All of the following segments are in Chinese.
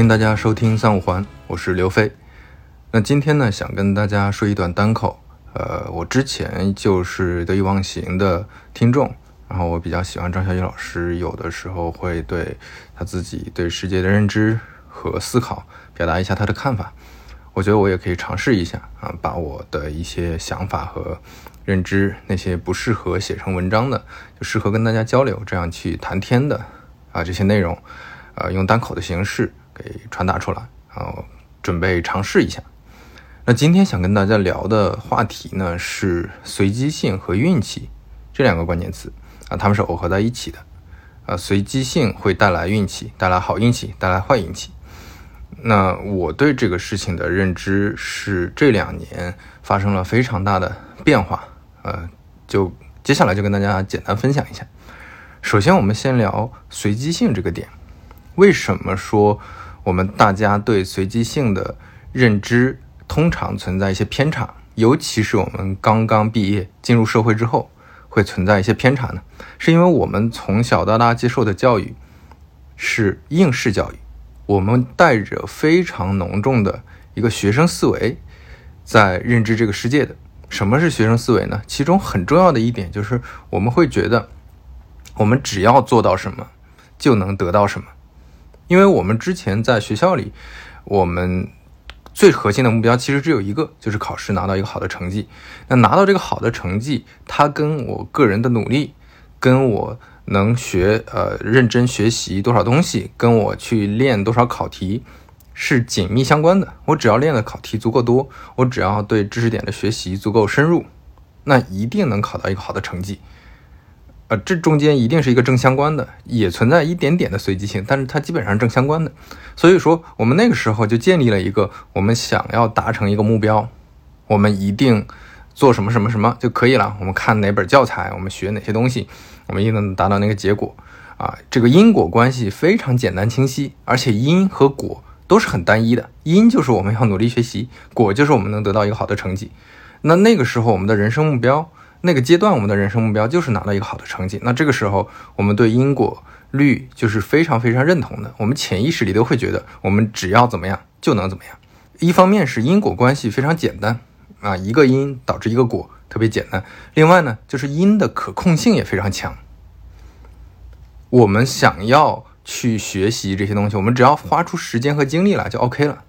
欢迎大家收听三五环，我是刘飞。那今天呢，想跟大家说一段单口。呃，我之前就是得意忘形的听众，然后我比较喜欢张小雨老师，有的时候会对他自己对世界的认知和思考表达一下他的看法。我觉得我也可以尝试一下啊，把我的一些想法和认知，那些不适合写成文章的，就适合跟大家交流，这样去谈天的啊这些内容，呃，用单口的形式。给传达出来，然后准备尝试一下。那今天想跟大家聊的话题呢，是随机性和运气这两个关键词啊，它们是耦合在一起的啊。随机性会带来运气，带来好运气，带来坏运气。那我对这个事情的认知是这两年发生了非常大的变化，呃，就接下来就跟大家简单分享一下。首先，我们先聊随机性这个点，为什么说？我们大家对随机性的认知通常存在一些偏差，尤其是我们刚刚毕业进入社会之后，会存在一些偏差呢？是因为我们从小到大接受的教育是应试教育，我们带着非常浓重的一个学生思维在认知这个世界的。什么是学生思维呢？其中很重要的一点就是我们会觉得，我们只要做到什么，就能得到什么。因为我们之前在学校里，我们最核心的目标其实只有一个，就是考试拿到一个好的成绩。那拿到这个好的成绩，它跟我个人的努力，跟我能学呃认真学习多少东西，跟我去练多少考题是紧密相关的。我只要练的考题足够多，我只要对知识点的学习足够深入，那一定能考到一个好的成绩。呃，这中间一定是一个正相关的，也存在一点点的随机性，但是它基本上正相关的。所以说，我们那个时候就建立了一个，我们想要达成一个目标，我们一定做什么什么什么就可以了。我们看哪本教材，我们学哪些东西，我们一定能达到那个结果。啊，这个因果关系非常简单清晰，而且因和果都是很单一的。因就是我们要努力学习，果就是我们能得到一个好的成绩。那那个时候，我们的人生目标。那个阶段，我们的人生目标就是拿到一个好的成绩。那这个时候，我们对因果律就是非常非常认同的。我们潜意识里都会觉得，我们只要怎么样就能怎么样。一方面是因果关系非常简单啊，一个因导致一个果，特别简单。另外呢，就是因的可控性也非常强。我们想要去学习这些东西，我们只要花出时间和精力来就 OK 了。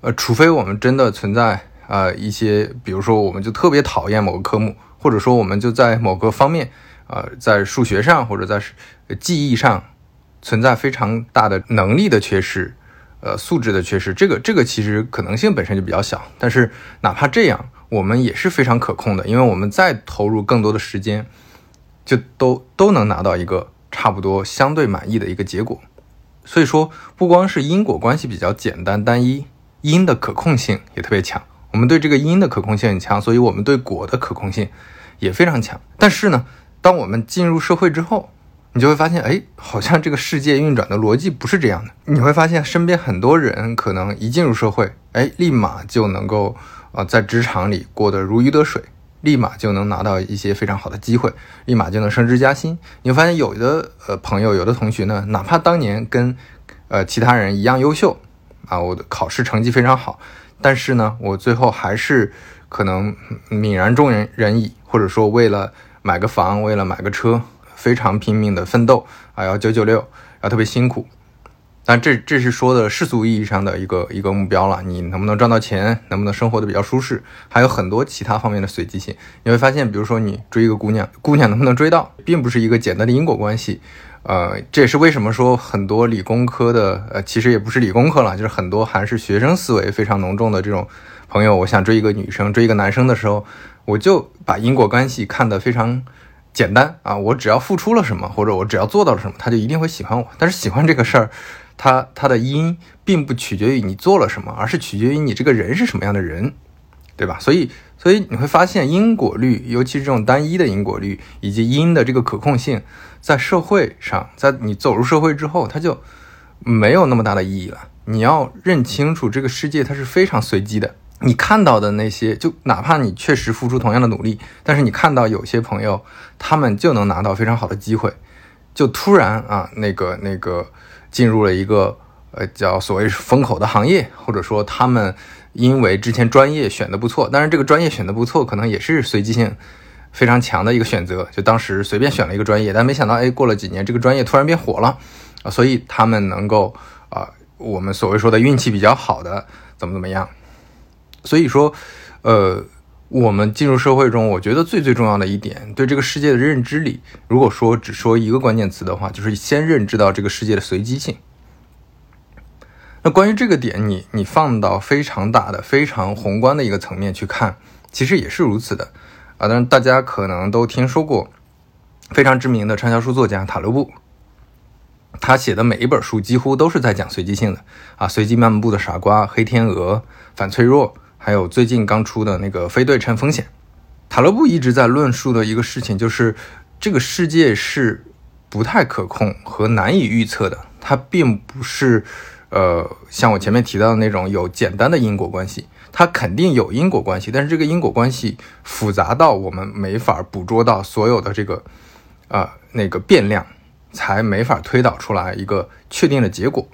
呃，除非我们真的存在啊一些，比如说我们就特别讨厌某个科目。或者说，我们就在某个方面，呃，在数学上或者在记忆上存在非常大的能力的缺失，呃，素质的缺失。这个这个其实可能性本身就比较小，但是哪怕这样，我们也是非常可控的，因为我们再投入更多的时间，就都都能拿到一个差不多相对满意的一个结果。所以说，不光是因果关系比较简单单一，因的可控性也特别强。我们对这个因的可控性很强，所以我们对果的可控性也非常强。但是呢，当我们进入社会之后，你就会发现，哎，好像这个世界运转的逻辑不是这样的。你会发现，身边很多人可能一进入社会，哎，立马就能够啊，在职场里过得如鱼得水，立马就能拿到一些非常好的机会，立马就能升职加薪。你会发现，有的呃朋友，有的同学呢，哪怕当年跟呃其他人一样优秀啊，我的考试成绩非常好。但是呢，我最后还是可能泯然众人人矣，或者说为了买个房，为了买个车，非常拼命的奋斗啊，要九九六，要特别辛苦。但这这是说的世俗意义上的一个一个目标了，你能不能赚到钱，能不能生活的比较舒适，还有很多其他方面的随机性。你会发现，比如说你追一个姑娘，姑娘能不能追到，并不是一个简单的因果关系。呃，这也是为什么说很多理工科的，呃，其实也不是理工科了，就是很多还是学生思维非常浓重的这种朋友。我想追一个女生，追一个男生的时候，我就把因果关系看得非常简单啊，我只要付出了什么，或者我只要做到了什么，他就一定会喜欢我。但是喜欢这个事儿，它它的因并不取决于你做了什么，而是取决于你这个人是什么样的人，对吧？所以，所以你会发现因果律，尤其是这种单一的因果律，以及因的这个可控性。在社会上，在你走入社会之后，它就没有那么大的意义了。你要认清楚，这个世界它是非常随机的。你看到的那些，就哪怕你确实付出同样的努力，但是你看到有些朋友，他们就能拿到非常好的机会，就突然啊，那个那个进入了一个呃叫所谓风口的行业，或者说他们因为之前专业选的不错，当然这个专业选的不错，可能也是随机性非常强的一个选择，就当时随便选了一个专业，但没想到哎过了几年这个专业突然变火了啊，所以他们能够啊我们所谓说的运气比较好的怎么怎么样，所以说呃。我们进入社会中，我觉得最最重要的一点，对这个世界的认知里，如果说只说一个关键词的话，就是先认知到这个世界的随机性。关于这个点，你你放到非常大的、非常宏观的一个层面去看，其实也是如此的啊。但是，大家可能都听说过非常知名的畅销书作家塔勒布，他写的每一本书几乎都是在讲随机性的啊，《随机漫步的傻瓜》《黑天鹅》《反脆弱》。还有最近刚出的那个非对称风险，塔勒布一直在论述的一个事情就是，这个世界是不太可控和难以预测的。它并不是，呃，像我前面提到的那种有简单的因果关系，它肯定有因果关系，但是这个因果关系复杂到我们没法捕捉到所有的这个，呃，那个变量，才没法推导出来一个确定的结果。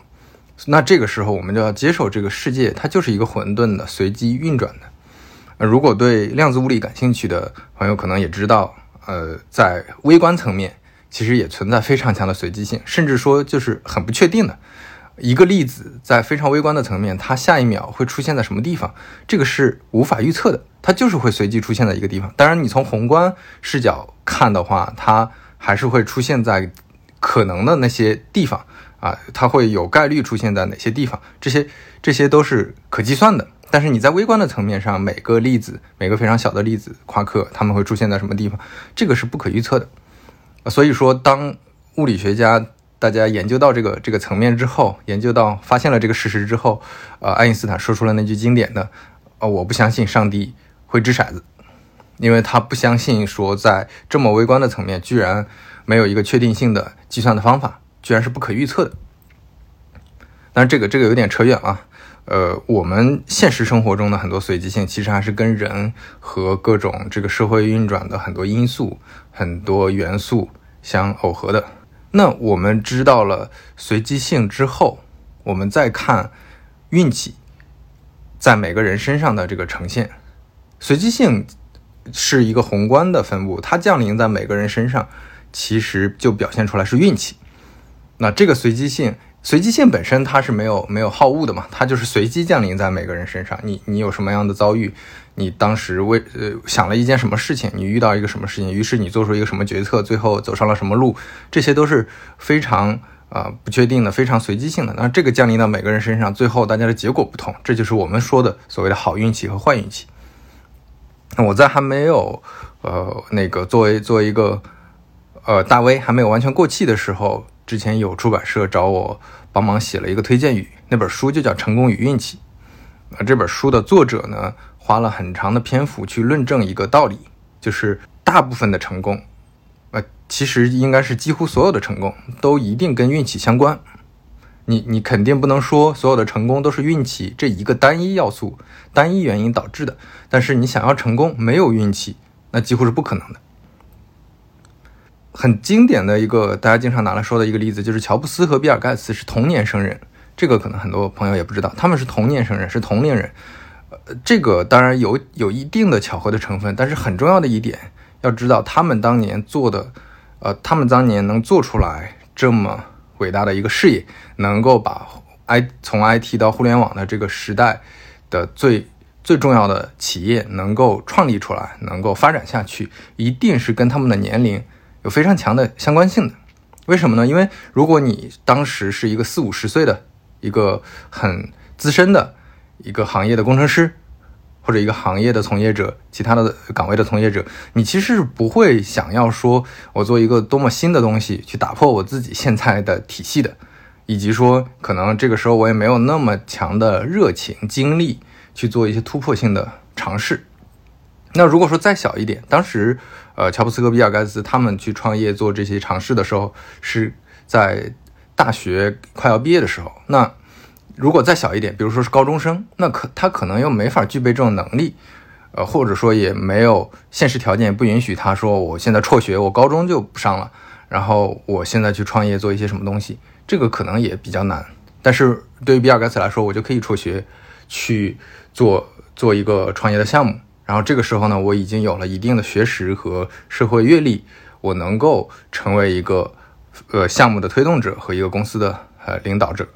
那这个时候，我们就要接受这个世界，它就是一个混沌的、随机运转的。如果对量子物理感兴趣的朋友，可能也知道，呃，在微观层面，其实也存在非常强的随机性，甚至说就是很不确定的。一个粒子在非常微观的层面，它下一秒会出现在什么地方，这个是无法预测的，它就是会随机出现在一个地方。当然，你从宏观视角看的话，它还是会出现在可能的那些地方。啊，它会有概率出现在哪些地方？这些这些都是可计算的。但是你在微观的层面上，每个粒子，每个非常小的粒子夸克，它们会出现在什么地方？这个是不可预测的。所以说，当物理学家大家研究到这个这个层面之后，研究到发现了这个事实之后，呃，爱因斯坦说出了那句经典的：“呃，我不相信上帝会掷骰子，因为他不相信说在这么微观的层面，居然没有一个确定性的计算的方法。”居然是不可预测的，但是这个这个有点扯远了。呃，我们现实生活中的很多随机性，其实还是跟人和各种这个社会运转的很多因素、很多元素相耦合的。那我们知道了随机性之后，我们再看运气在每个人身上的这个呈现。随机性是一个宏观的分布，它降临在每个人身上，其实就表现出来是运气。那这个随机性，随机性本身它是没有没有好恶的嘛，它就是随机降临在每个人身上。你你有什么样的遭遇，你当时为呃想了一件什么事情，你遇到一个什么事情，于是你做出一个什么决策，最后走上了什么路，这些都是非常啊不确定的，非常随机性的。那这个降临到每个人身上，最后大家的结果不同，这就是我们说的所谓的好运气和坏运气。那我在还没有呃那个作为作为一个呃大 V 还没有完全过气的时候。之前有出版社找我帮忙写了一个推荐语，那本书就叫《成功与运气》。那这本书的作者呢，花了很长的篇幅去论证一个道理，就是大部分的成功，呃，其实应该是几乎所有的成功都一定跟运气相关。你你肯定不能说所有的成功都是运气这一个单一要素、单一原因导致的。但是你想要成功没有运气，那几乎是不可能的。很经典的一个大家经常拿来说的一个例子，就是乔布斯和比尔盖茨是同年生人。这个可能很多朋友也不知道，他们是同年生人，是同龄人。呃，这个当然有有一定的巧合的成分，但是很重要的一点，要知道他们当年做的，呃，他们当年能做出来这么伟大的一个事业，能够把 I 从 IT 到互联网的这个时代的最最重要的企业能够创立出来，能够发展下去，一定是跟他们的年龄。有非常强的相关性的，为什么呢？因为如果你当时是一个四五十岁的一个很资深的一个行业的工程师，或者一个行业的从业者，其他的岗位的从业者，你其实是不会想要说我做一个多么新的东西去打破我自己现在的体系的，以及说可能这个时候我也没有那么强的热情精力去做一些突破性的尝试。那如果说再小一点，当时。呃，乔布斯和比尔盖茨他们去创业做这些尝试的时候，是在大学快要毕业的时候。那如果再小一点，比如说是高中生，那可他可能又没法具备这种能力，呃，或者说也没有现实条件不允许他说我现在辍学，我高中就不上了，然后我现在去创业做一些什么东西，这个可能也比较难。但是对于比尔盖茨来说，我就可以辍学去做做一个创业的项目。然后这个时候呢，我已经有了一定的学识和社会阅历，我能够成为一个呃项目的推动者和一个公司的呃领导者。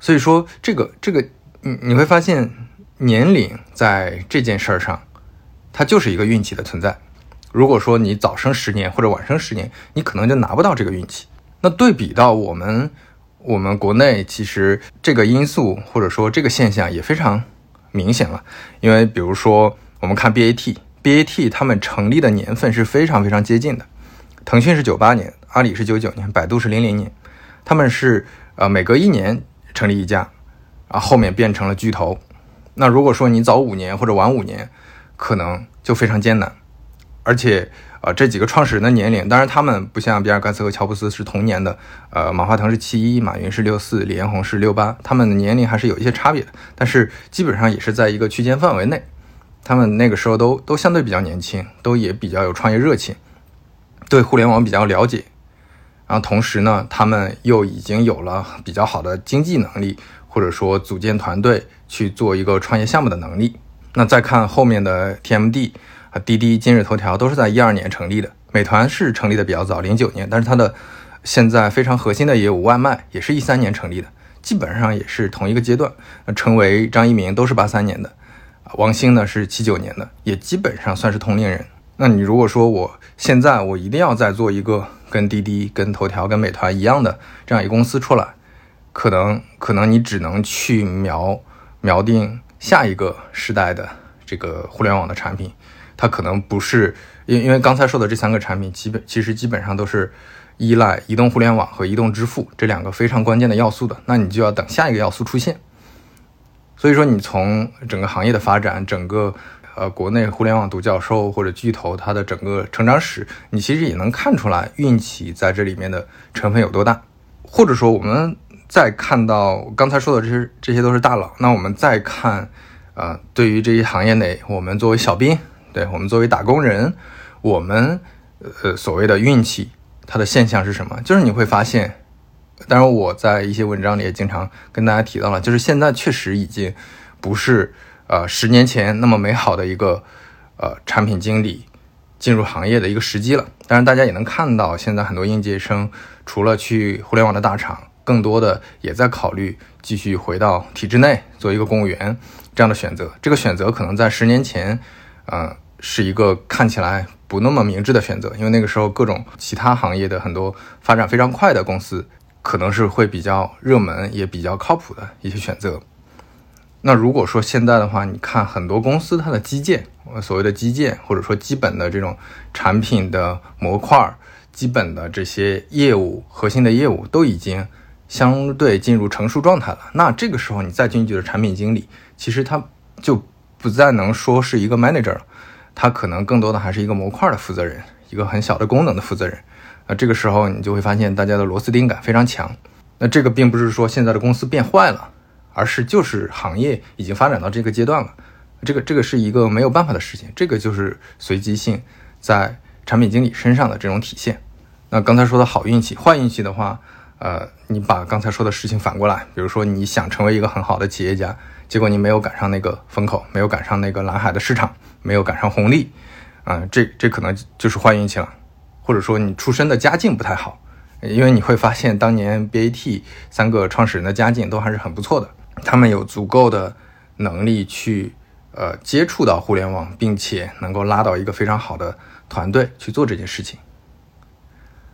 所以说，这个这个你你会发现，年龄在这件事儿上，它就是一个运气的存在。如果说你早生十年或者晚生十年，你可能就拿不到这个运气。那对比到我们我们国内，其实这个因素或者说这个现象也非常。明显了，因为比如说，我们看 BAT，BAT 他们成立的年份是非常非常接近的。腾讯是九八年，阿里是九九年，百度是零零年，他们是呃每隔一年成立一家，啊后面变成了巨头。那如果说你早五年或者晚五年，可能就非常艰难，而且。啊，这几个创始人的年龄，当然他们不像比尔盖茨和乔布斯是同年的，呃，马化腾是七一，马云是六四，李彦宏是六八，他们的年龄还是有一些差别的，但是基本上也是在一个区间范围内。他们那个时候都都相对比较年轻，都也比较有创业热情，对互联网比较了解。然后同时呢，他们又已经有了比较好的经济能力，或者说组建团队去做一个创业项目的能力。那再看后面的 TMD。啊，滴滴、今日头条都是在一二年成立的，美团是成立的比较早，零九年，但是它的现在非常核心的业务外卖也是一三年成立的，基本上也是同一个阶段。成为张一鸣都是八三年的，王兴呢是七九年的，也基本上算是同龄人。那你如果说我现在我一定要再做一个跟滴滴、跟头条、跟美团一样的这样一个公司出来，可能可能你只能去瞄瞄定下一个时代的这个互联网的产品。它可能不是，因因为刚才说的这三个产品，基本其实基本上都是依赖移动互联网和移动支付这两个非常关键的要素的。那你就要等下一个要素出现。所以说，你从整个行业的发展，整个呃国内互联网独角兽或者巨头它的整个成长史，你其实也能看出来运气在这里面的成分有多大。或者说，我们再看到刚才说的这些，这些都是大佬。那我们再看，呃，对于这些行业内，我们作为小兵。对我们作为打工人，我们呃所谓的运气，它的现象是什么？就是你会发现，当然我在一些文章里也经常跟大家提到了，就是现在确实已经不是呃十年前那么美好的一个呃产品经理进入行业的一个时机了。当然大家也能看到，现在很多应届生除了去互联网的大厂，更多的也在考虑继续回到体制内做一个公务员这样的选择。这个选择可能在十年前，呃。是一个看起来不那么明智的选择，因为那个时候各种其他行业的很多发展非常快的公司，可能是会比较热门也比较靠谱的一些选择。那如果说现在的话，你看很多公司它的基建，所谓的基建或者说基本的这种产品的模块、基本的这些业务、核心的业务都已经相对进入成熟状态了。那这个时候你再进去的产品经理，其实他就不再能说是一个 manager 了。他可能更多的还是一个模块的负责人，一个很小的功能的负责人。那这个时候你就会发现大家的螺丝钉感非常强。那这个并不是说现在的公司变坏了，而是就是行业已经发展到这个阶段了。这个这个是一个没有办法的事情，这个就是随机性在产品经理身上的这种体现。那刚才说的好运气、坏运气的话，呃，你把刚才说的事情反过来，比如说你想成为一个很好的企业家，结果你没有赶上那个风口，没有赶上那个蓝海的市场。没有赶上红利，啊，这这可能就是坏运气了，或者说你出身的家境不太好，因为你会发现当年 BAT 三个创始人的家境都还是很不错的，他们有足够的能力去呃接触到互联网，并且能够拉到一个非常好的团队去做这件事情。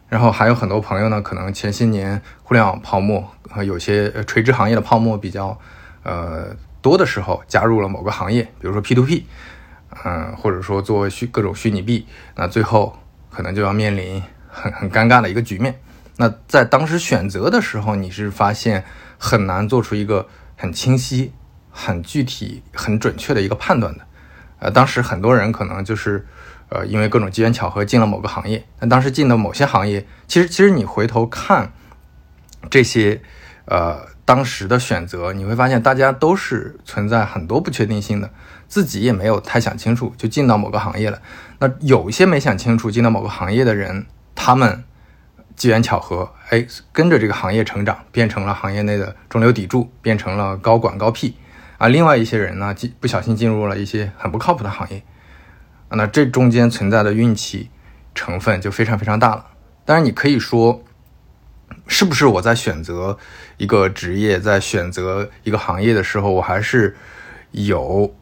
然后还有很多朋友呢，可能前些年互联网泡沫和有些垂直行业的泡沫比较呃多的时候，加入了某个行业，比如说 P2P。嗯，或者说做虚各种虚拟币，那最后可能就要面临很很尴尬的一个局面。那在当时选择的时候，你是发现很难做出一个很清晰、很具体、很准确的一个判断的。呃，当时很多人可能就是呃因为各种机缘巧合进了某个行业，那当时进的某些行业，其实其实你回头看这些呃当时的选择，你会发现大家都是存在很多不确定性的。自己也没有太想清楚，就进到某个行业了。那有一些没想清楚进到某个行业的人，他们机缘巧合，哎，跟着这个行业成长，变成了行业内的中流砥柱，变成了高管高 P，啊，另外一些人呢，进不小心进入了一些很不靠谱的行业，那这中间存在的运气成分就非常非常大了。当然，你可以说，是不是我在选择一个职业，在选择一个行业的时候，我还是有，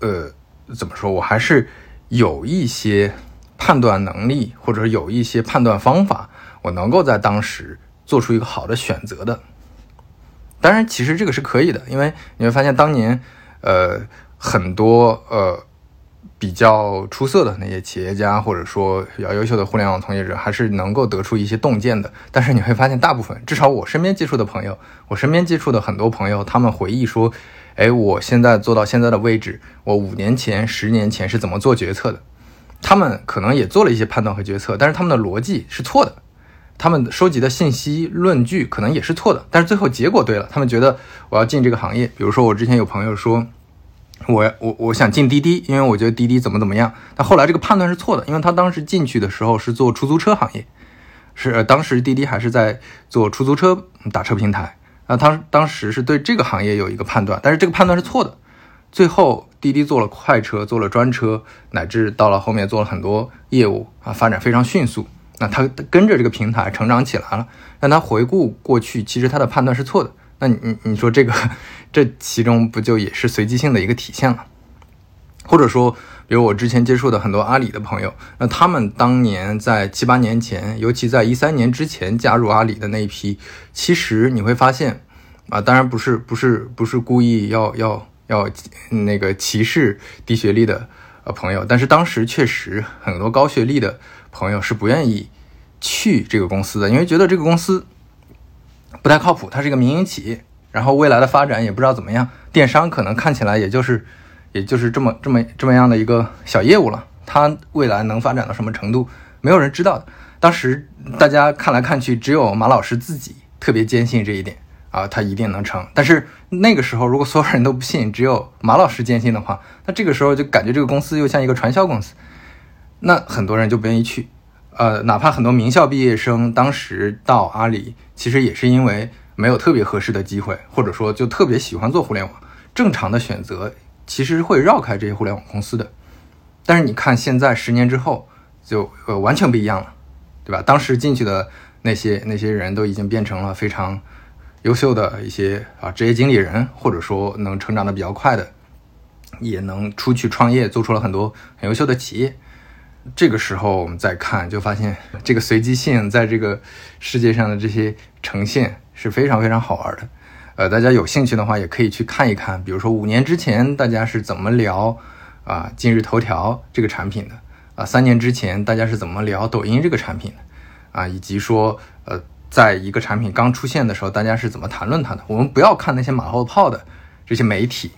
呃，怎么说，我还是有一些判断能力，或者有一些判断方法。我能够在当时做出一个好的选择的，当然，其实这个是可以的，因为你会发现当年，呃，很多呃比较出色的那些企业家，或者说比较优秀的互联网从业者，还是能够得出一些洞见的。但是你会发现，大部分，至少我身边接触的朋友，我身边接触的很多朋友，他们回忆说，哎，我现在做到现在的位置，我五年前、十年前是怎么做决策的？他们可能也做了一些判断和决策，但是他们的逻辑是错的。他们收集的信息论据可能也是错的，但是最后结果对了。他们觉得我要进这个行业，比如说我之前有朋友说，我我我想进滴滴，因为我觉得滴滴怎么怎么样。但后来这个判断是错的，因为他当时进去的时候是做出租车行业，是当时滴滴还是在做出租车打车平台。那当当时是对这个行业有一个判断，但是这个判断是错的。最后滴滴做了快车，做了专车，乃至到了后面做了很多业务啊，发展非常迅速。那他跟着这个平台成长起来了，那他回顾过去，其实他的判断是错的。那你你说这个，这其中不就也是随机性的一个体现了？或者说，比如我之前接触的很多阿里的朋友，那他们当年在七八年前，尤其在一三年之前加入阿里的那一批，其实你会发现，啊，当然不是不是不是故意要要要那个歧视低学历的呃朋友，但是当时确实很多高学历的。朋友是不愿意去这个公司的，因为觉得这个公司不太靠谱，它是一个民营企业，然后未来的发展也不知道怎么样。电商可能看起来也就是，也就是这么这么这么样的一个小业务了，它未来能发展到什么程度，没有人知道的。当时大家看来看去，只有马老师自己特别坚信这一点啊，他一定能成。但是那个时候，如果所有人都不信，只有马老师坚信的话，那这个时候就感觉这个公司又像一个传销公司。那很多人就不愿意去，呃，哪怕很多名校毕业生当时到阿里，其实也是因为没有特别合适的机会，或者说就特别喜欢做互联网。正常的选择其实会绕开这些互联网公司的。但是你看现在十年之后，就呃完全不一样了，对吧？当时进去的那些那些人都已经变成了非常优秀的一些啊职业经理人，或者说能成长的比较快的，也能出去创业，做出了很多很优秀的企业。这个时候我们再看，就发现这个随机性在这个世界上的这些呈现是非常非常好玩的。呃，大家有兴趣的话，也可以去看一看。比如说五年之前大家是怎么聊啊今日头条这个产品的啊，三年之前大家是怎么聊抖音这个产品的啊，以及说呃，在一个产品刚出现的时候，大家是怎么谈论它的。我们不要看那些马后炮的这些媒体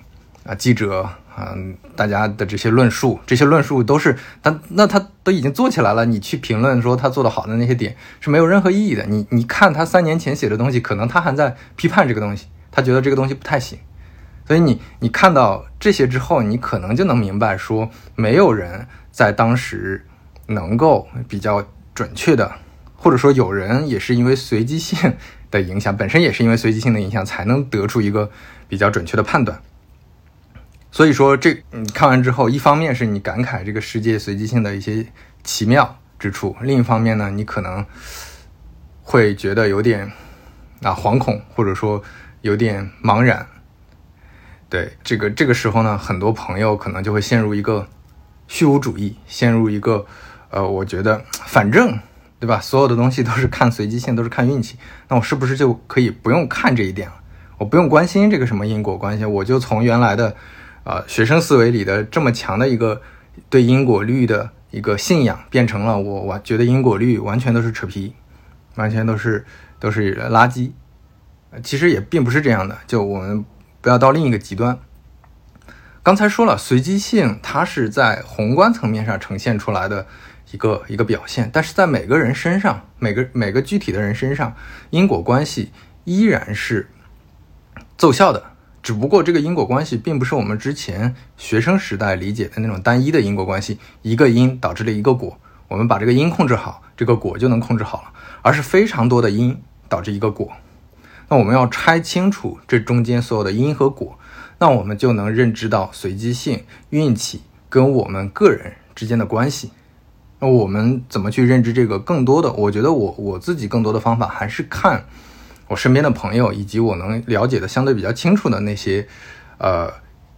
啊记者。嗯，大家的这些论述，这些论述都是他那他都已经做起来了，你去评论说他做的好的那些点是没有任何意义的。你你看他三年前写的东西，可能他还在批判这个东西，他觉得这个东西不太行。所以你你看到这些之后，你可能就能明白说，没有人在当时能够比较准确的，或者说有人也是因为随机性的影响，本身也是因为随机性的影响，才能得出一个比较准确的判断。所以说，这你看完之后，一方面是你感慨这个世界随机性的一些奇妙之处，另一方面呢，你可能会觉得有点啊惶恐，或者说有点茫然。对这个这个时候呢，很多朋友可能就会陷入一个虚无主义，陷入一个呃，我觉得反正对吧，所有的东西都是看随机性，都是看运气，那我是不是就可以不用看这一点了？我不用关心这个什么因果关系，我就从原来的。啊，学生思维里的这么强的一个对因果律的一个信仰，变成了我完觉得因果律完全都是扯皮，完全都是都是垃圾。其实也并不是这样的，就我们不要到另一个极端。刚才说了，随机性它是在宏观层面上呈现出来的一个一个表现，但是在每个人身上，每个每个具体的人身上，因果关系依然是奏效的。只不过这个因果关系并不是我们之前学生时代理解的那种单一的因果关系，一个因导致了一个果。我们把这个因控制好，这个果就能控制好了，而是非常多的因导致一个果。那我们要拆清楚这中间所有的因和果，那我们就能认知到随机性、运气跟我们个人之间的关系。那我们怎么去认知这个？更多的，我觉得我我自己更多的方法还是看我身边的朋友，以及我能了解的相对比较清楚的那些呃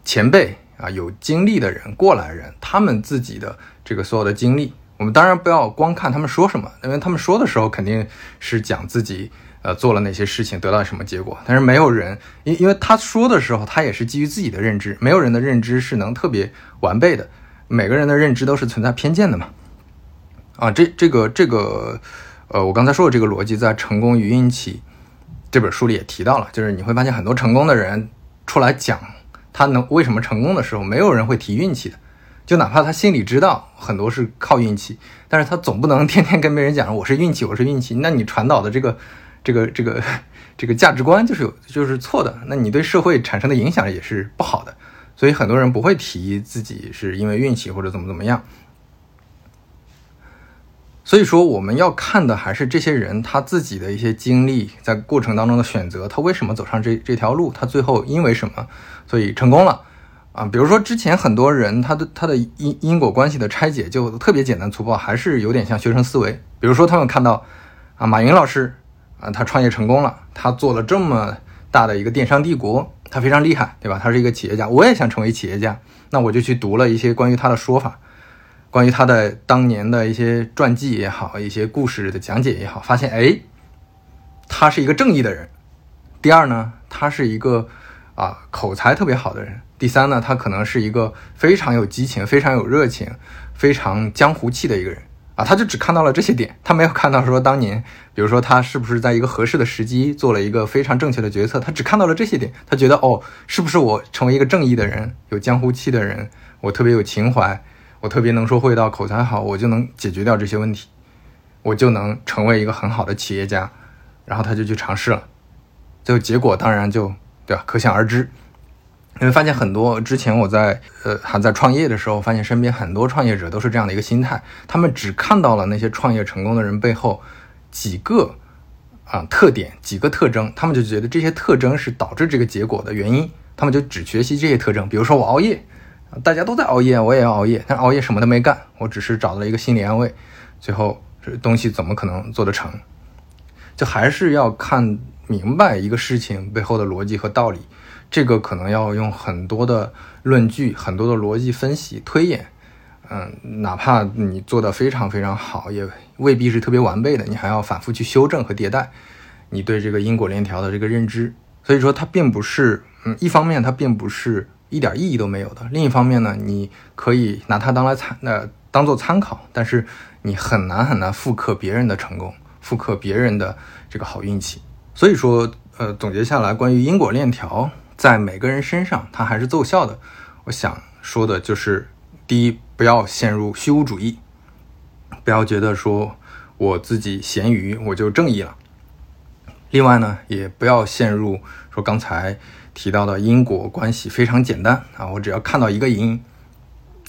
前辈啊，有经历的人、过来人，他们自己的这个所有的经历。我们当然不要光看他们说什么，因为他们说的时候肯定是讲自己。呃，做了哪些事情，得到什么结果？但是没有人，因因为他说的时候，他也是基于自己的认知，没有人的认知是能特别完备的，每个人的认知都是存在偏见的嘛。啊，这这个这个，呃，我刚才说的这个逻辑，在《成功与运气》这本书里也提到了，就是你会发现很多成功的人出来讲他能为什么成功的时候，没有人会提运气的，就哪怕他心里知道很多是靠运气，但是他总不能天天跟别人讲我是运气，我是运气，那你传导的这个。这个这个这个价值观就是有就是错的，那你对社会产生的影响也是不好的，所以很多人不会提自己是因为运气或者怎么怎么样。所以说，我们要看的还是这些人他自己的一些经历，在过程当中的选择，他为什么走上这这条路，他最后因为什么所以成功了啊？比如说之前很多人他的他的因因果关系的拆解就特别简单粗暴，还是有点像学生思维。比如说他们看到啊，马云老师。啊，他创业成功了，他做了这么大的一个电商帝国，他非常厉害，对吧？他是一个企业家，我也想成为企业家，那我就去读了一些关于他的说法，关于他的当年的一些传记也好，一些故事的讲解也好，发现，哎，他是一个正义的人。第二呢，他是一个啊口才特别好的人。第三呢，他可能是一个非常有激情、非常有热情、非常江湖气的一个人。啊，他就只看到了这些点，他没有看到说当年，比如说他是不是在一个合适的时机做了一个非常正确的决策，他只看到了这些点，他觉得哦，是不是我成为一个正义的人，有江湖气的人，我特别有情怀，我特别能说会道，口才好，我就能解决掉这些问题，我就能成为一个很好的企业家，然后他就去尝试了，最后结果当然就对吧，可想而知。因为发现很多之前我在呃还在创业的时候，发现身边很多创业者都是这样的一个心态，他们只看到了那些创业成功的人背后几个啊特点、几个特征，他们就觉得这些特征是导致这个结果的原因，他们就只学习这些特征。比如说我熬夜，大家都在熬夜，我也要熬夜，但熬夜什么都没干，我只是找到了一个心理安慰，最后东西怎么可能做得成？就还是要看明白一个事情背后的逻辑和道理。这个可能要用很多的论据、很多的逻辑分析、推演，嗯，哪怕你做的非常非常好，也未必是特别完备的，你还要反复去修正和迭代你对这个因果链条的这个认知。所以说，它并不是，嗯，一方面它并不是一点意义都没有的，另一方面呢，你可以拿它当来参，呃，当做参考，但是你很难很难复刻别人的成功，复刻别人的这个好运气。所以说，呃，总结下来，关于因果链条。在每个人身上，它还是奏效的。我想说的就是：第一，不要陷入虚无主义，不要觉得说我自己咸鱼我就正义了。另外呢，也不要陷入说刚才提到的因果关系非常简单啊，我只要看到一个因，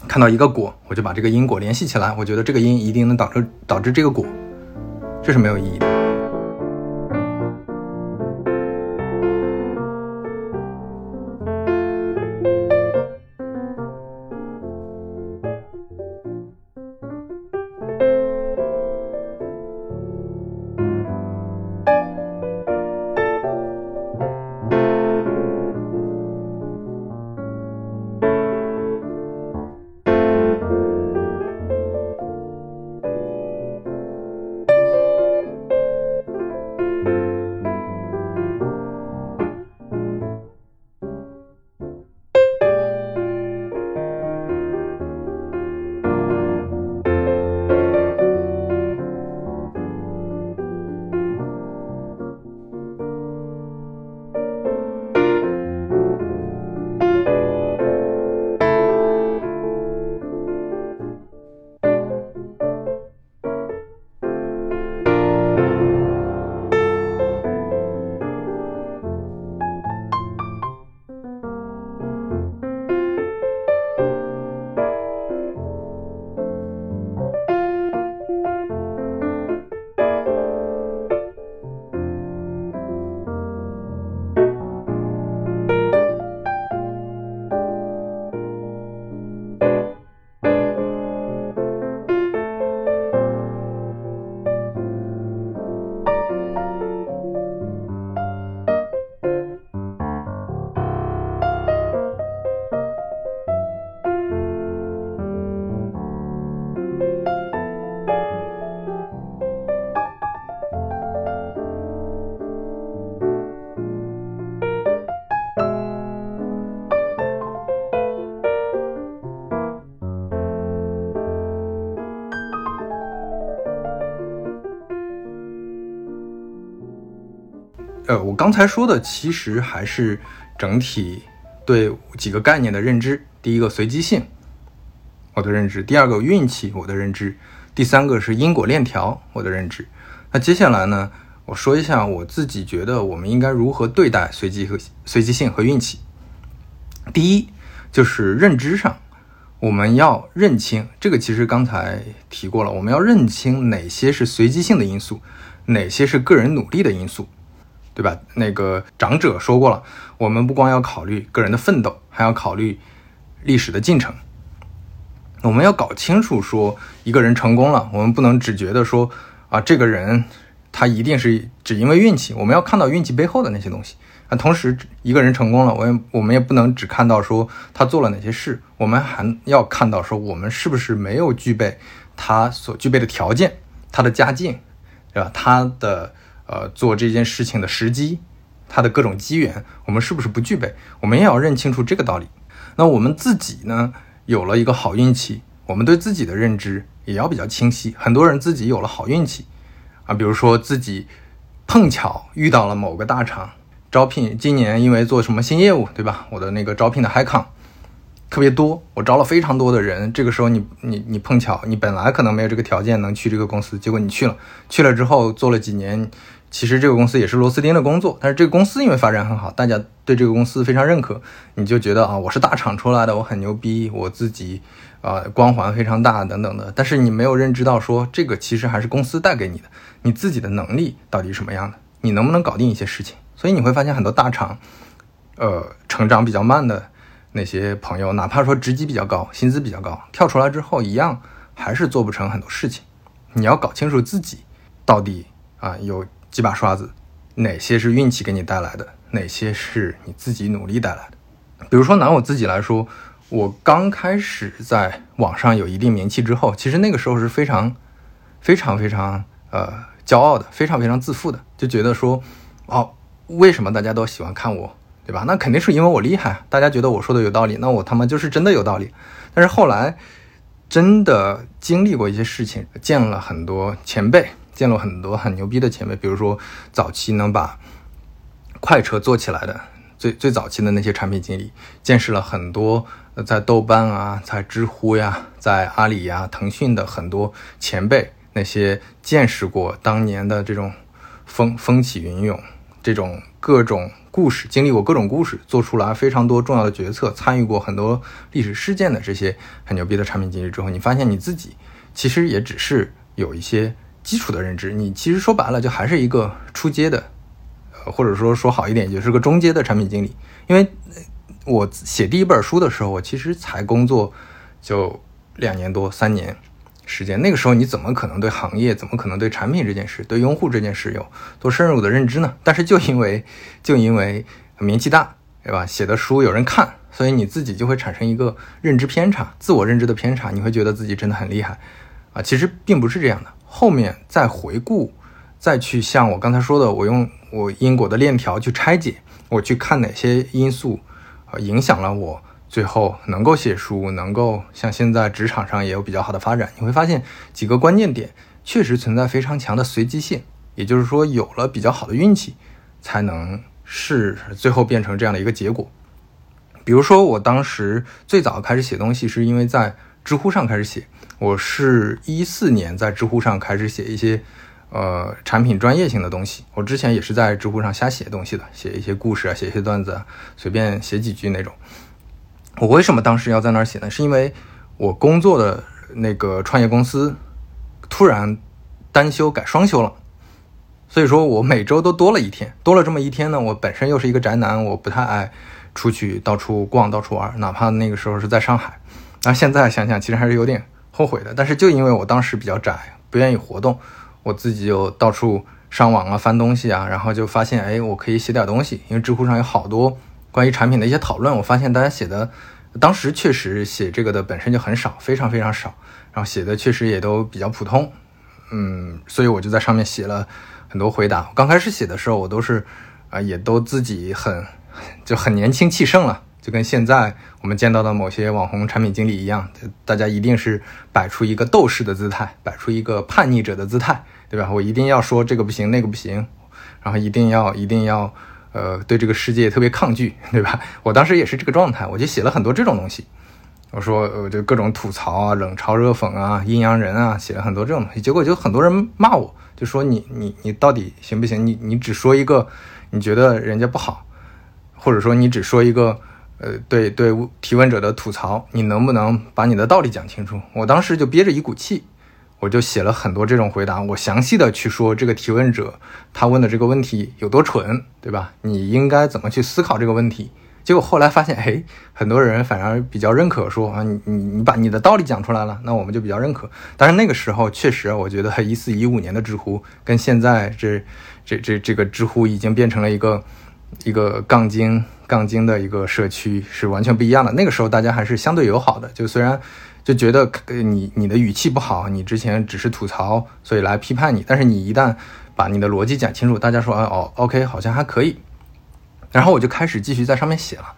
看到一个果，我就把这个因果联系起来，我觉得这个因一定能导致导致这个果，这是没有意义的。刚才说的其实还是整体对几个概念的认知。第一个随机性，我的认知；第二个运气，我的认知；第三个是因果链条，我的认知。那接下来呢，我说一下我自己觉得我们应该如何对待随机和随机性和运气。第一，就是认知上，我们要认清这个，其实刚才提过了，我们要认清哪些是随机性的因素，哪些是个人努力的因素。对吧？那个长者说过了，我们不光要考虑个人的奋斗，还要考虑历史的进程。我们要搞清楚，说一个人成功了，我们不能只觉得说啊，这个人他一定是只因为运气。我们要看到运气背后的那些东西啊。同时，一个人成功了，我也我们也不能只看到说他做了哪些事，我们还要看到说我们是不是没有具备他所具备的条件，他的家境，对吧？他的。呃，做这件事情的时机，它的各种机缘，我们是不是不具备？我们也要认清楚这个道理。那我们自己呢，有了一个好运气，我们对自己的认知也要比较清晰。很多人自己有了好运气啊，比如说自己碰巧遇到了某个大厂招聘，今年因为做什么新业务，对吧？我的那个招聘的 Hi Con 特别多，我招了非常多的人。这个时候你你你碰巧，你本来可能没有这个条件能去这个公司，结果你去了，去了之后做了几年。其实这个公司也是螺丝钉的工作，但是这个公司因为发展很好，大家对这个公司非常认可，你就觉得啊，我是大厂出来的，我很牛逼，我自己啊光环非常大等等的。但是你没有认知到说，这个其实还是公司带给你的，你自己的能力到底什么样的，你能不能搞定一些事情？所以你会发现很多大厂，呃，成长比较慢的那些朋友，哪怕说职级比较高，薪资比较高，跳出来之后一样还是做不成很多事情。你要搞清楚自己到底啊有。几把刷子，哪些是运气给你带来的，哪些是你自己努力带来的？比如说拿我自己来说，我刚开始在网上有一定名气之后，其实那个时候是非常、非常、非常呃骄傲的，非常非常自负的，就觉得说，哦，为什么大家都喜欢看我，对吧？那肯定是因为我厉害，大家觉得我说的有道理，那我他妈就是真的有道理。但是后来真的经历过一些事情，见了很多前辈。见了很多很牛逼的前辈，比如说早期能把快车做起来的最最早期的那些产品经理，见识了很多在豆瓣啊、在知乎呀、在阿里呀、腾讯的很多前辈，那些见识过当年的这种风风起云涌，这种各种故事，经历过各种故事，做出来非常多重要的决策，参与过很多历史事件的这些很牛逼的产品经理之后，你发现你自己其实也只是有一些。基础的认知，你其实说白了就还是一个初阶的，呃，或者说说好一点，就是个中阶的产品经理。因为我写第一本书的时候，我其实才工作就两年多、三年时间。那个时候你怎么可能对行业、怎么可能对产品这件事、对用户这件事有多深入的认知呢？但是就因为就因为名气大，对吧？写的书有人看，所以你自己就会产生一个认知偏差，自我认知的偏差，你会觉得自己真的很厉害啊！其实并不是这样的。后面再回顾，再去像我刚才说的，我用我因果的链条去拆解，我去看哪些因素，呃，影响了我最后能够写书，能够像现在职场上也有比较好的发展。你会发现几个关键点确实存在非常强的随机性，也就是说有了比较好的运气，才能是最后变成这样的一个结果。比如说我当时最早开始写东西，是因为在知乎上开始写。我是一四年在知乎上开始写一些，呃，产品专业性的东西。我之前也是在知乎上瞎写东西的，写一些故事啊，写一些段子啊，随便写几句那种。我为什么当时要在那儿写呢？是因为我工作的那个创业公司突然单休改双休了，所以说我每周都多了一天，多了这么一天呢。我本身又是一个宅男，我不太爱出去到处逛、到处玩，哪怕那个时候是在上海。那现在想想，其实还是有点。后悔的，但是就因为我当时比较宅，不愿意活动，我自己就到处上网啊，翻东西啊，然后就发现，哎，我可以写点东西。因为知乎上有好多关于产品的一些讨论，我发现大家写的，当时确实写这个的本身就很少，非常非常少，然后写的确实也都比较普通，嗯，所以我就在上面写了很多回答。刚开始写的时候，我都是啊，也都自己很就很年轻气盛了。就跟现在我们见到的某些网红产品经理一样，大家一定是摆出一个斗士的姿态，摆出一个叛逆者的姿态，对吧？我一定要说这个不行，那个不行，然后一定要一定要呃对这个世界特别抗拒，对吧？我当时也是这个状态，我就写了很多这种东西。我说我就各种吐槽啊，冷嘲热讽啊，阴阳人啊，写了很多这种东西。结果就很多人骂我，就说你你你到底行不行？你你只说一个你觉得人家不好，或者说你只说一个。呃，对对，提问者的吐槽，你能不能把你的道理讲清楚？我当时就憋着一股气，我就写了很多这种回答，我详细的去说这个提问者他问的这个问题有多蠢，对吧？你应该怎么去思考这个问题？结果后来发现，哎，很多人反而比较认可，说啊，你你你把你的道理讲出来了，那我们就比较认可。但是那个时候确实，我觉得一四一五年的知乎跟现在这这这这个知乎已经变成了一个一个杠精。杠精的一个社区是完全不一样的。那个时候大家还是相对友好的，就虽然就觉得你你的语气不好，你之前只是吐槽，所以来批判你，但是你一旦把你的逻辑讲清楚，大家说哦，OK，好像还可以。然后我就开始继续在上面写了，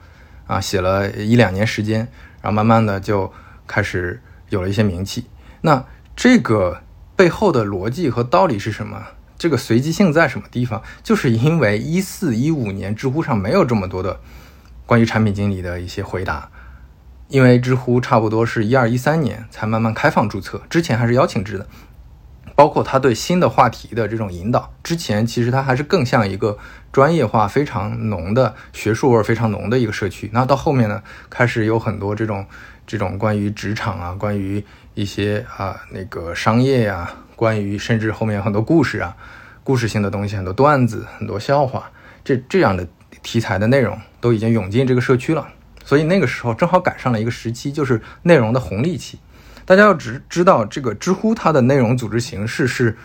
啊，写了一两年时间，然后慢慢的就开始有了一些名气。那这个背后的逻辑和道理是什么？这个随机性在什么地方？就是因为一四一五年知乎上没有这么多的关于产品经理的一些回答，因为知乎差不多是一二一三年才慢慢开放注册，之前还是邀请制的。包括他对新的话题的这种引导，之前其实它还是更像一个专业化非常浓的学术味非常浓的一个社区。那到后面呢，开始有很多这种这种关于职场啊，关于一些啊那个商业呀。关于甚至后面很多故事啊，故事性的东西，很多段子，很多笑话，这这样的题材的内容都已经涌进这个社区了。所以那个时候正好赶上了一个时期，就是内容的红利期。大家要知知道，这个知乎它的内容组织形式是，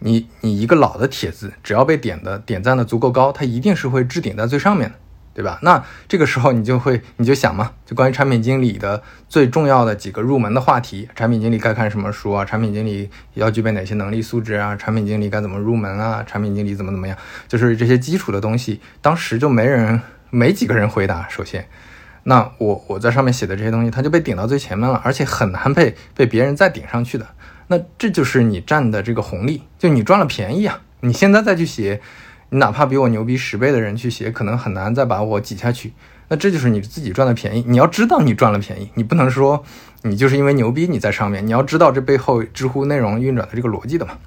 你你一个老的帖子，只要被点的点赞的足够高，它一定是会置顶在最上面的。对吧？那这个时候你就会，你就想嘛，就关于产品经理的最重要的几个入门的话题，产品经理该看什么书啊？产品经理要具备哪些能力素质啊？产品经理该怎么入门啊？产品经理怎么怎么样？就是这些基础的东西，当时就没人，没几个人回答。首先，那我我在上面写的这些东西，它就被顶到最前面了，而且很难被被别人再顶上去的。那这就是你占的这个红利，就你赚了便宜啊！你现在再去写。你哪怕比我牛逼十倍的人去写，可能很难再把我挤下去。那这就是你自己赚的便宜。你要知道你赚了便宜，你不能说你就是因为牛逼你在上面。你要知道这背后知乎内容运转的这个逻辑的嘛。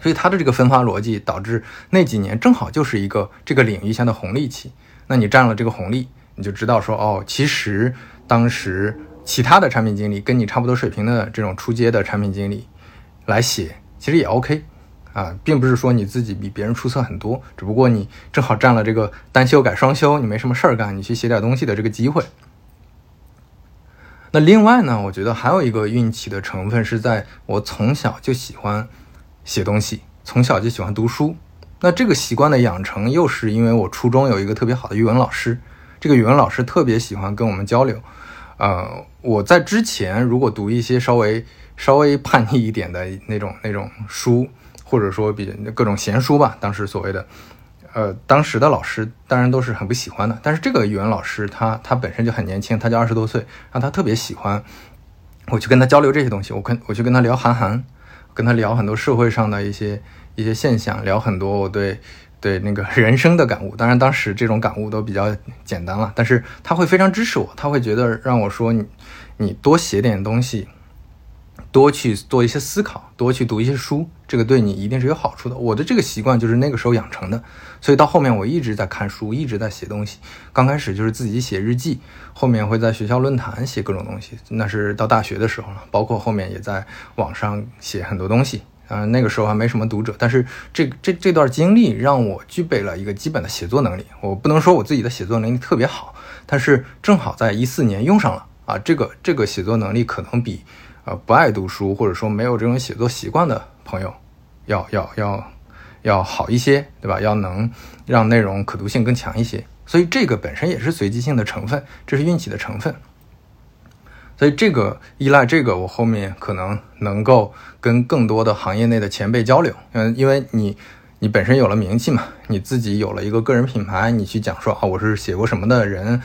所以它的这个分发逻辑导致那几年正好就是一个这个领域下的红利期。那你占了这个红利，你就知道说哦，其实当时其他的产品经理跟你差不多水平的这种出街的产品经理来写，其实也 OK。啊，并不是说你自己比别人出色很多，只不过你正好占了这个单修改双修，你没什么事儿干，你去写点东西的这个机会。那另外呢，我觉得还有一个运气的成分是在我从小就喜欢写东西，从小就喜欢读书。那这个习惯的养成，又是因为我初中有一个特别好的语文老师，这个语文老师特别喜欢跟我们交流。呃，我在之前如果读一些稍微稍微叛逆一点的那种那种书。或者说比各种闲书吧，当时所谓的，呃，当时的老师当然都是很不喜欢的。但是这个语文老师他他本身就很年轻，他就二十多岁，然后他特别喜欢我去跟他交流这些东西。我跟我去跟他聊韩寒，跟他聊很多社会上的一些一些现象，聊很多我对对那个人生的感悟。当然当时这种感悟都比较简单了，但是他会非常支持我，他会觉得让我说你你多写点东西。多去做一些思考，多去读一些书，这个对你一定是有好处的。我的这个习惯就是那个时候养成的，所以到后面我一直在看书，一直在写东西。刚开始就是自己写日记，后面会在学校论坛写各种东西，那是到大学的时候了。包括后面也在网上写很多东西，嗯，那个时候还没什么读者，但是这这这段经历让我具备了一个基本的写作能力。我不能说我自己的写作能力特别好，但是正好在一四年用上了啊，这个这个写作能力可能比。呃，不爱读书或者说没有这种写作习惯的朋友，要要要要好一些，对吧？要能让内容可读性更强一些。所以这个本身也是随机性的成分，这是运气的成分。所以这个依赖这个，我后面可能能够跟更多的行业内的前辈交流。嗯，因为你你本身有了名气嘛，你自己有了一个个人品牌，你去讲说啊，我是写过什么的人，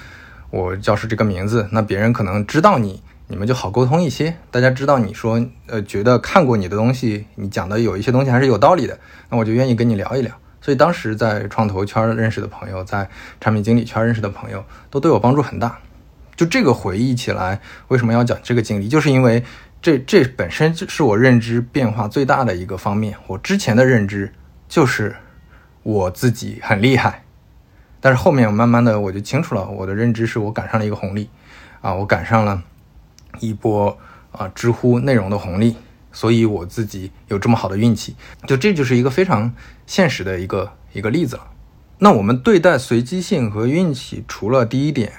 我叫是这个名字，那别人可能知道你。你们就好沟通一些，大家知道你说，呃，觉得看过你的东西，你讲的有一些东西还是有道理的，那我就愿意跟你聊一聊。所以当时在创投圈认识的朋友，在产品经理圈认识的朋友，都对我帮助很大。就这个回忆起来，为什么要讲这个经历？就是因为这这本身是我认知变化最大的一个方面。我之前的认知就是我自己很厉害，但是后面慢慢的我就清楚了，我的认知是我赶上了一个红利，啊，我赶上了一波啊知乎内容的红利，所以我自己有这么好的运气。就这就是一个非常现实的一个一个例子了。那我们对待随机性和运气，除了第一点。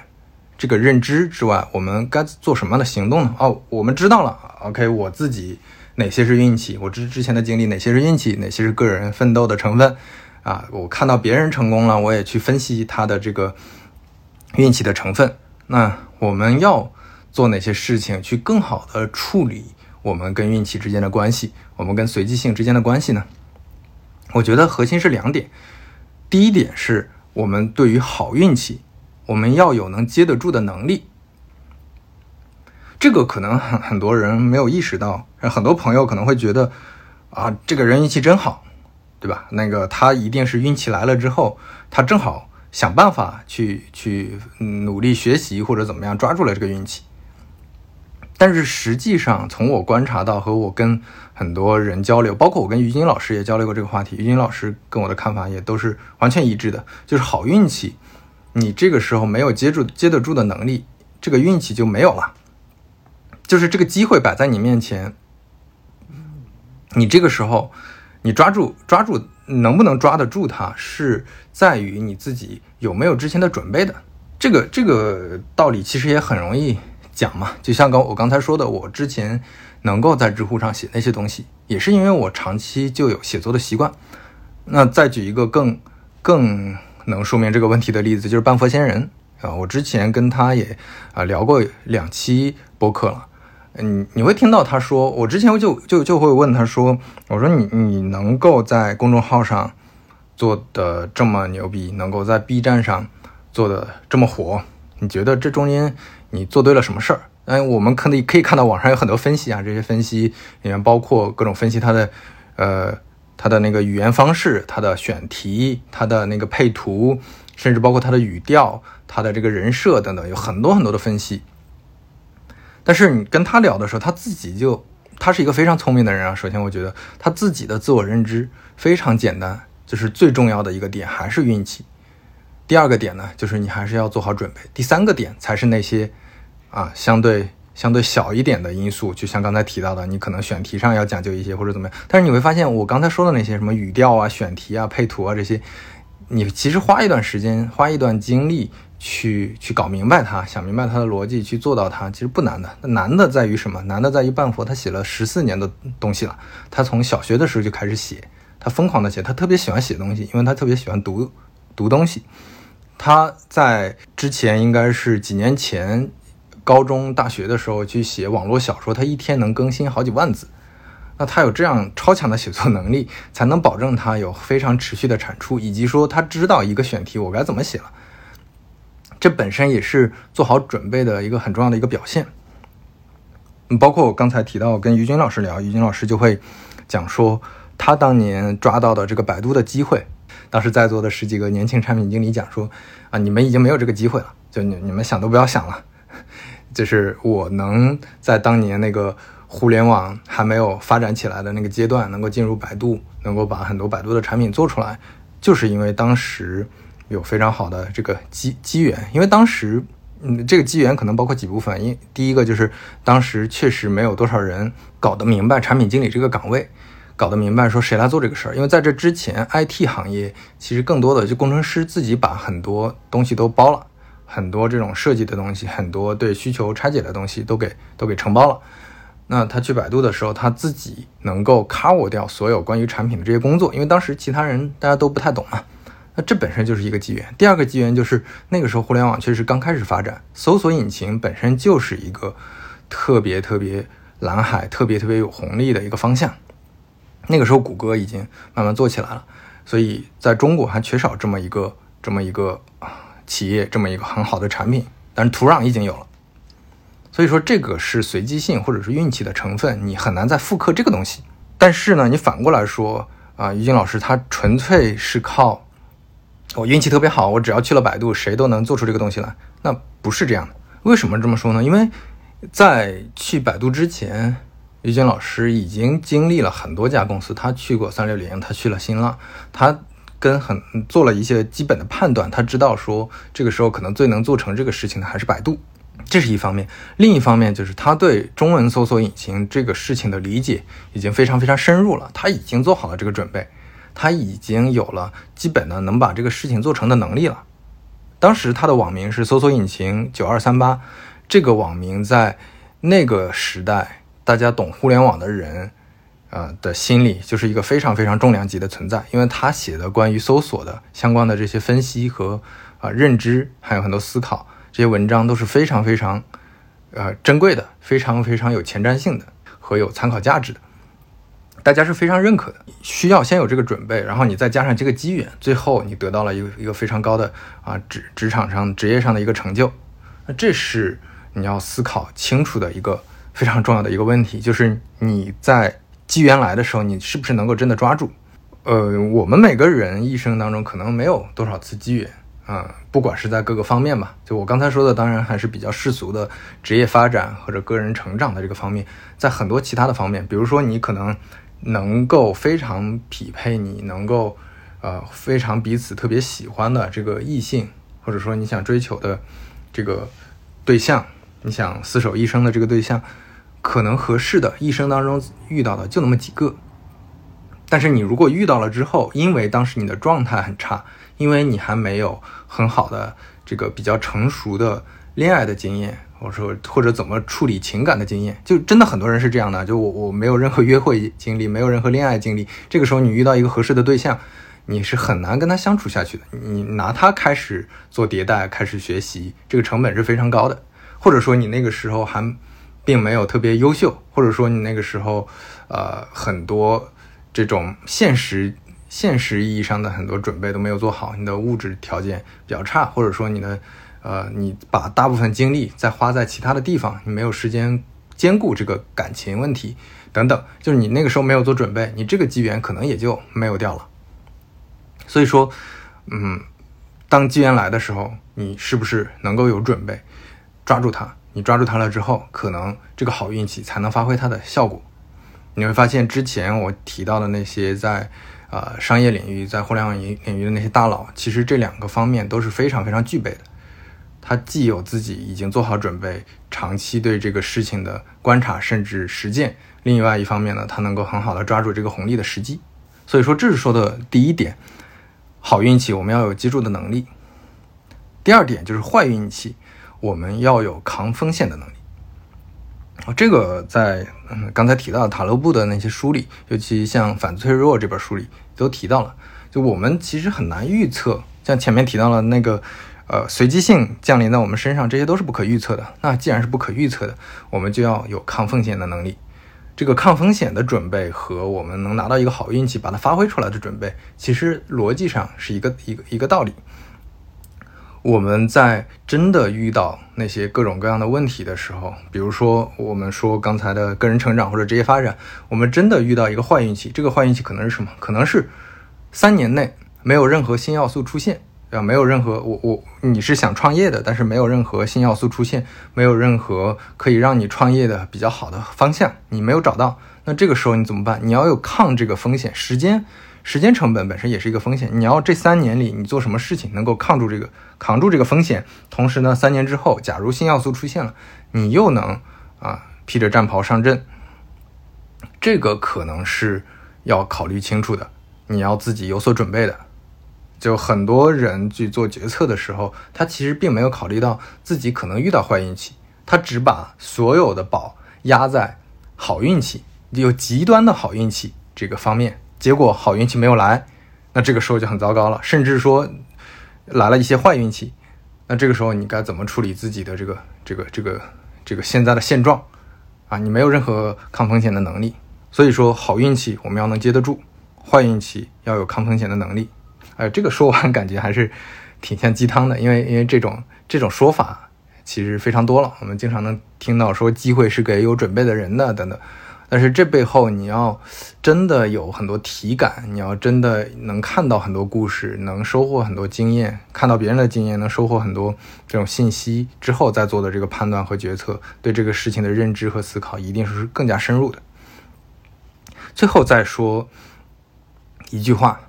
这个认知之外，我们该做什么样的行动呢？哦，我们知道了。OK，我自己哪些是运气？我之之前的经历哪些是运气？哪些是个人奋斗的成分？啊，我看到别人成功了，我也去分析他的这个运气的成分。那我们要做哪些事情去更好的处理我们跟运气之间的关系？我们跟随机性之间的关系呢？我觉得核心是两点。第一点是我们对于好运气。我们要有能接得住的能力，这个可能很很多人没有意识到，很多朋友可能会觉得，啊，这个人运气真好，对吧？那个他一定是运气来了之后，他正好想办法去去努力学习或者怎么样抓住了这个运气。但是实际上，从我观察到和我跟很多人交流，包括我跟于金老师也交流过这个话题，于金老师跟我的看法也都是完全一致的，就是好运气。你这个时候没有接住接得住的能力，这个运气就没有了。就是这个机会摆在你面前，你这个时候你抓住抓住能不能抓得住它，是在于你自己有没有之前的准备的。这个这个道理其实也很容易讲嘛，就像刚我刚才说的，我之前能够在知乎上写那些东西，也是因为我长期就有写作的习惯。那再举一个更更。能说明这个问题的例子就是半佛仙人啊，我之前跟他也啊聊过两期播客了，嗯，你会听到他说，我之前就就就会问他说，我说你你能够在公众号上做的这么牛逼，能够在 B 站上做的这么火，你觉得这中间你做对了什么事儿？嗯，我们可以可以看到网上有很多分析啊，这些分析里面包括各种分析他的呃。他的那个语言方式，他的选题，他的那个配图，甚至包括他的语调，他的这个人设等等，有很多很多的分析。但是你跟他聊的时候，他自己就，他是一个非常聪明的人啊。首先，我觉得他自己的自我认知非常简单，就是最重要的一个点还是运气。第二个点呢，就是你还是要做好准备。第三个点才是那些啊相对。相对小一点的因素，就像刚才提到的，你可能选题上要讲究一些或者怎么样。但是你会发现，我刚才说的那些什么语调啊、选题啊、配图啊这些，你其实花一段时间、花一段精力去去搞明白它，想明白它的逻辑，去做到它，其实不难的。难的在于什么？难的在于半佛他写了十四年的东西了，他从小学的时候就开始写，他疯狂的写，他特别喜欢写东西，因为他特别喜欢读读东西。他在之前应该是几年前。高中、大学的时候去写网络小说，他一天能更新好几万字。那他有这样超强的写作能力，才能保证他有非常持续的产出，以及说他知道一个选题我该怎么写了。这本身也是做好准备的一个很重要的一个表现。包括我刚才提到跟于军老师聊，于军老师就会讲说，他当年抓到的这个百度的机会，当时在座的十几个年轻产品经理讲说，啊，你们已经没有这个机会了，就你你们想都不要想了。就是我能在当年那个互联网还没有发展起来的那个阶段，能够进入百度，能够把很多百度的产品做出来，就是因为当时有非常好的这个机机缘。因为当时，嗯，这个机缘可能包括几部分。因第一个就是当时确实没有多少人搞得明白产品经理这个岗位，搞得明白说谁来做这个事儿。因为在这之前，IT 行业其实更多的就工程师自己把很多东西都包了。很多这种设计的东西，很多对需求拆解的东西都给都给承包了。那他去百度的时候，他自己能够 cover 掉所有关于产品的这些工作，因为当时其他人大家都不太懂嘛。那这本身就是一个机缘。第二个机缘就是那个时候互联网确实刚开始发展，搜索引擎本身就是一个特别特别蓝海、特别特别有红利的一个方向。那个时候谷歌已经慢慢做起来了，所以在中国还缺少这么一个这么一个。企业这么一个很好的产品，但是土壤已经有了，所以说这个是随机性或者是运气的成分，你很难再复刻这个东西。但是呢，你反过来说，啊，于静老师他纯粹是靠我运气特别好，我只要去了百度，谁都能做出这个东西来。那不是这样的。为什么这么说呢？因为在去百度之前，于娟老师已经经历了很多家公司，他去过三六零，他去了新浪，他跟很做了一些基本的判断，他知道说这个时候可能最能做成这个事情的还是百度。这是一方面，另一方面就是他对中文搜索引擎这个事情的理解已经非常非常深入了，他已经做好了这个准备，他已经有了基本的能把这个事情做成的能力了。当时他的网名是搜索引擎九二三八，这个网名在那个时代，大家懂互联网的人，呃的心里就是一个非常非常重量级的存在，因为他写的关于搜索的相关的这些分析和啊认知，还有很多思考。这些文章都是非常非常，呃，珍贵的，非常非常有前瞻性的和有参考价值的，大家是非常认可的。需要先有这个准备，然后你再加上这个机缘，最后你得到了一个一个非常高的啊职职场上职业上的一个成就。那这是你要思考清楚的一个非常重要的一个问题，就是你在机缘来的时候，你是不是能够真的抓住？呃，我们每个人一生当中可能没有多少次机缘。啊，不管是在各个方面吧，就我刚才说的，当然还是比较世俗的职业发展或者个人成长的这个方面，在很多其他的方面，比如说你可能能够非常匹配，你能够呃非常彼此特别喜欢的这个异性，或者说你想追求的这个对象，你想厮守一生的这个对象，可能合适的一生当中遇到的就那么几个。但是你如果遇到了之后，因为当时你的状态很差。因为你还没有很好的这个比较成熟的恋爱的经验，或者说或者怎么处理情感的经验，就真的很多人是这样的。就我我没有任何约会经历，没有任何恋爱经历，这个时候你遇到一个合适的对象，你是很难跟他相处下去的。你拿他开始做迭代，开始学习，这个成本是非常高的。或者说你那个时候还并没有特别优秀，或者说你那个时候呃很多这种现实。现实意义上的很多准备都没有做好，你的物质条件比较差，或者说你的，呃，你把大部分精力在花在其他的地方，你没有时间兼顾这个感情问题等等，就是你那个时候没有做准备，你这个机缘可能也就没有掉了。所以说，嗯，当机缘来的时候，你是不是能够有准备，抓住它？你抓住它了之后，可能这个好运气才能发挥它的效果。你会发现，之前我提到的那些在。啊，商业领域在互联网领领域的那些大佬，其实这两个方面都是非常非常具备的。他既有自己已经做好准备，长期对这个事情的观察甚至实践；另外一方面呢，他能够很好的抓住这个红利的时机。所以说，这是说的第一点，好运气我们要有接住的能力。第二点就是坏运气，我们要有扛风险的能力。这个在嗯刚才提到塔勒布的那些书里，尤其像《反脆弱》这本书里都提到了。就我们其实很难预测，像前面提到了那个呃随机性降临在我们身上，这些都是不可预测的。那既然是不可预测的，我们就要有抗风险的能力。这个抗风险的准备和我们能拿到一个好运气把它发挥出来的准备，其实逻辑上是一个一个一个道理。我们在真的遇到那些各种各样的问题的时候，比如说我们说刚才的个人成长或者职业发展，我们真的遇到一个坏运气，这个坏运气可能是什么？可能是三年内没有任何新要素出现，啊？没有任何我我你是想创业的，但是没有任何新要素出现，没有任何可以让你创业的比较好的方向，你没有找到，那这个时候你怎么办？你要有抗这个风险，时间。时间成本本身也是一个风险，你要这三年里你做什么事情能够抗住这个扛住这个风险，同时呢，三年之后，假如新要素出现了，你又能啊披着战袍上阵，这个可能是要考虑清楚的，你要自己有所准备的。就很多人去做决策的时候，他其实并没有考虑到自己可能遇到坏运气，他只把所有的宝压在好运气，有极端的好运气这个方面。结果好运气没有来，那这个时候就很糟糕了。甚至说来了一些坏运气，那这个时候你该怎么处理自己的这个这个这个这个现在的现状啊？你没有任何抗风险的能力，所以说好运气我们要能接得住，坏运气要有抗风险的能力。哎，这个说完感觉还是挺像鸡汤的，因为因为这种这种说法其实非常多了，我们经常能听到说机会是给有准备的人的等等。但是这背后你要真的有很多体感，你要真的能看到很多故事，能收获很多经验，看到别人的经验，能收获很多这种信息之后再做的这个判断和决策，对这个事情的认知和思考一定是更加深入的。最后再说一句话，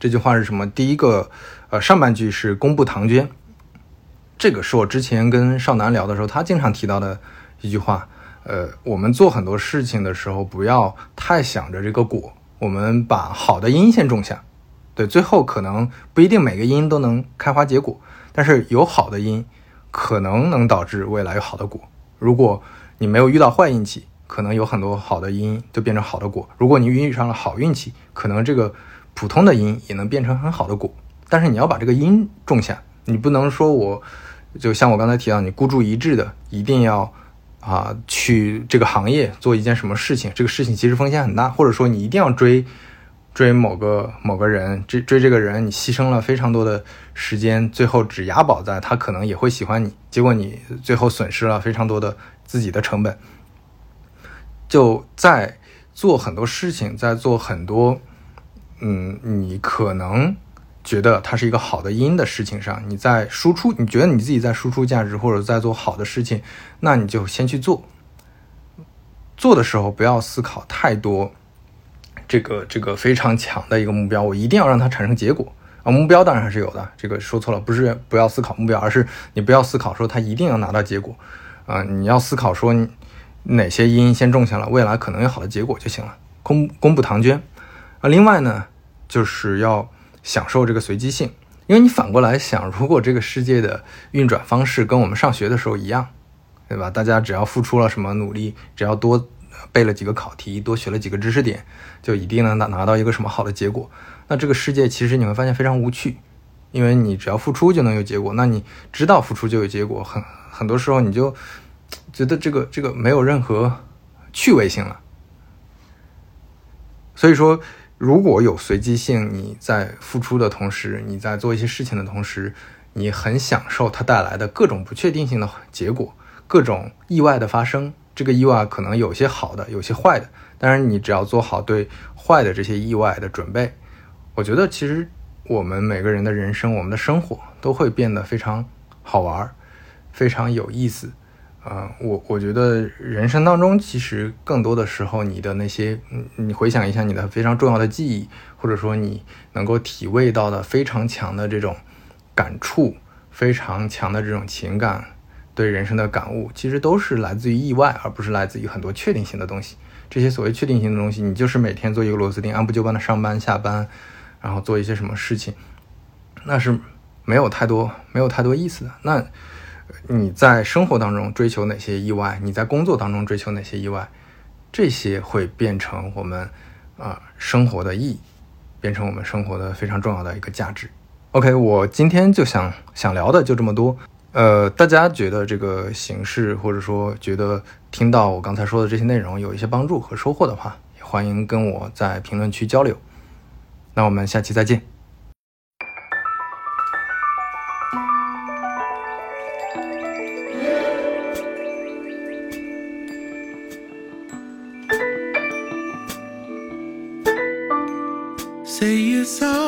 这句话是什么？第一个，呃，上半句是公布唐娟，这个是我之前跟少南聊的时候，他经常提到的一句话。呃，我们做很多事情的时候，不要太想着这个果，我们把好的因先种下，对，最后可能不一定每个因都能开花结果，但是有好的因，可能能导致未来有好的果。如果你没有遇到坏运气，可能有很多好的因就变成好的果；如果你遇上了好运气，可能这个普通的因也能变成很好的果。但是你要把这个因种下，你不能说我就像我刚才提到，你孤注一掷的一定要。啊，去这个行业做一件什么事情，这个事情其实风险很大，或者说你一定要追追某个某个人，追追这个人，你牺牲了非常多的时间，最后只押宝在他可能也会喜欢你，结果你最后损失了非常多的自己的成本。就在做很多事情，在做很多，嗯，你可能。觉得它是一个好的因的事情上，你在输出，你觉得你自己在输出价值或者在做好的事情，那你就先去做。做的时候不要思考太多，这个这个非常强的一个目标，我一定要让它产生结果啊！目标当然还是有的，这个说错了，不是不要思考目标，而是你不要思考说它一定要拿到结果啊！你要思考说哪些因先种下了，未来可能有好的结果就行了。公公布唐娟啊，另外呢，就是要。享受这个随机性，因为你反过来想，如果这个世界的运转方式跟我们上学的时候一样，对吧？大家只要付出了什么努力，只要多背了几个考题，多学了几个知识点，就一定能拿拿到一个什么好的结果。那这个世界其实你会发现非常无趣，因为你只要付出就能有结果。那你知道付出就有结果，很很多时候你就觉得这个这个没有任何趣味性了。所以说。如果有随机性，你在付出的同时，你在做一些事情的同时，你很享受它带来的各种不确定性的结果，各种意外的发生。这个意外可能有些好的，有些坏的。当然，你只要做好对坏的这些意外的准备，我觉得其实我们每个人的人生，我们的生活都会变得非常好玩，非常有意思。啊，我我觉得人生当中其实更多的时候，你的那些，你回想一下你的非常重要的记忆，或者说你能够体味到的非常强的这种感触，非常强的这种情感，对人生的感悟，其实都是来自于意外，而不是来自于很多确定性的东西。这些所谓确定性的东西，你就是每天做一个螺丝钉，按部就班的上班下班，然后做一些什么事情，那是没有太多没有太多意思的。那。你在生活当中追求哪些意外？你在工作当中追求哪些意外？这些会变成我们啊生活的意义，变成我们生活的非常重要的一个价值。OK，我今天就想想聊的就这么多。呃，大家觉得这个形式，或者说觉得听到我刚才说的这些内容有一些帮助和收获的话，也欢迎跟我在评论区交流。那我们下期再见。So. all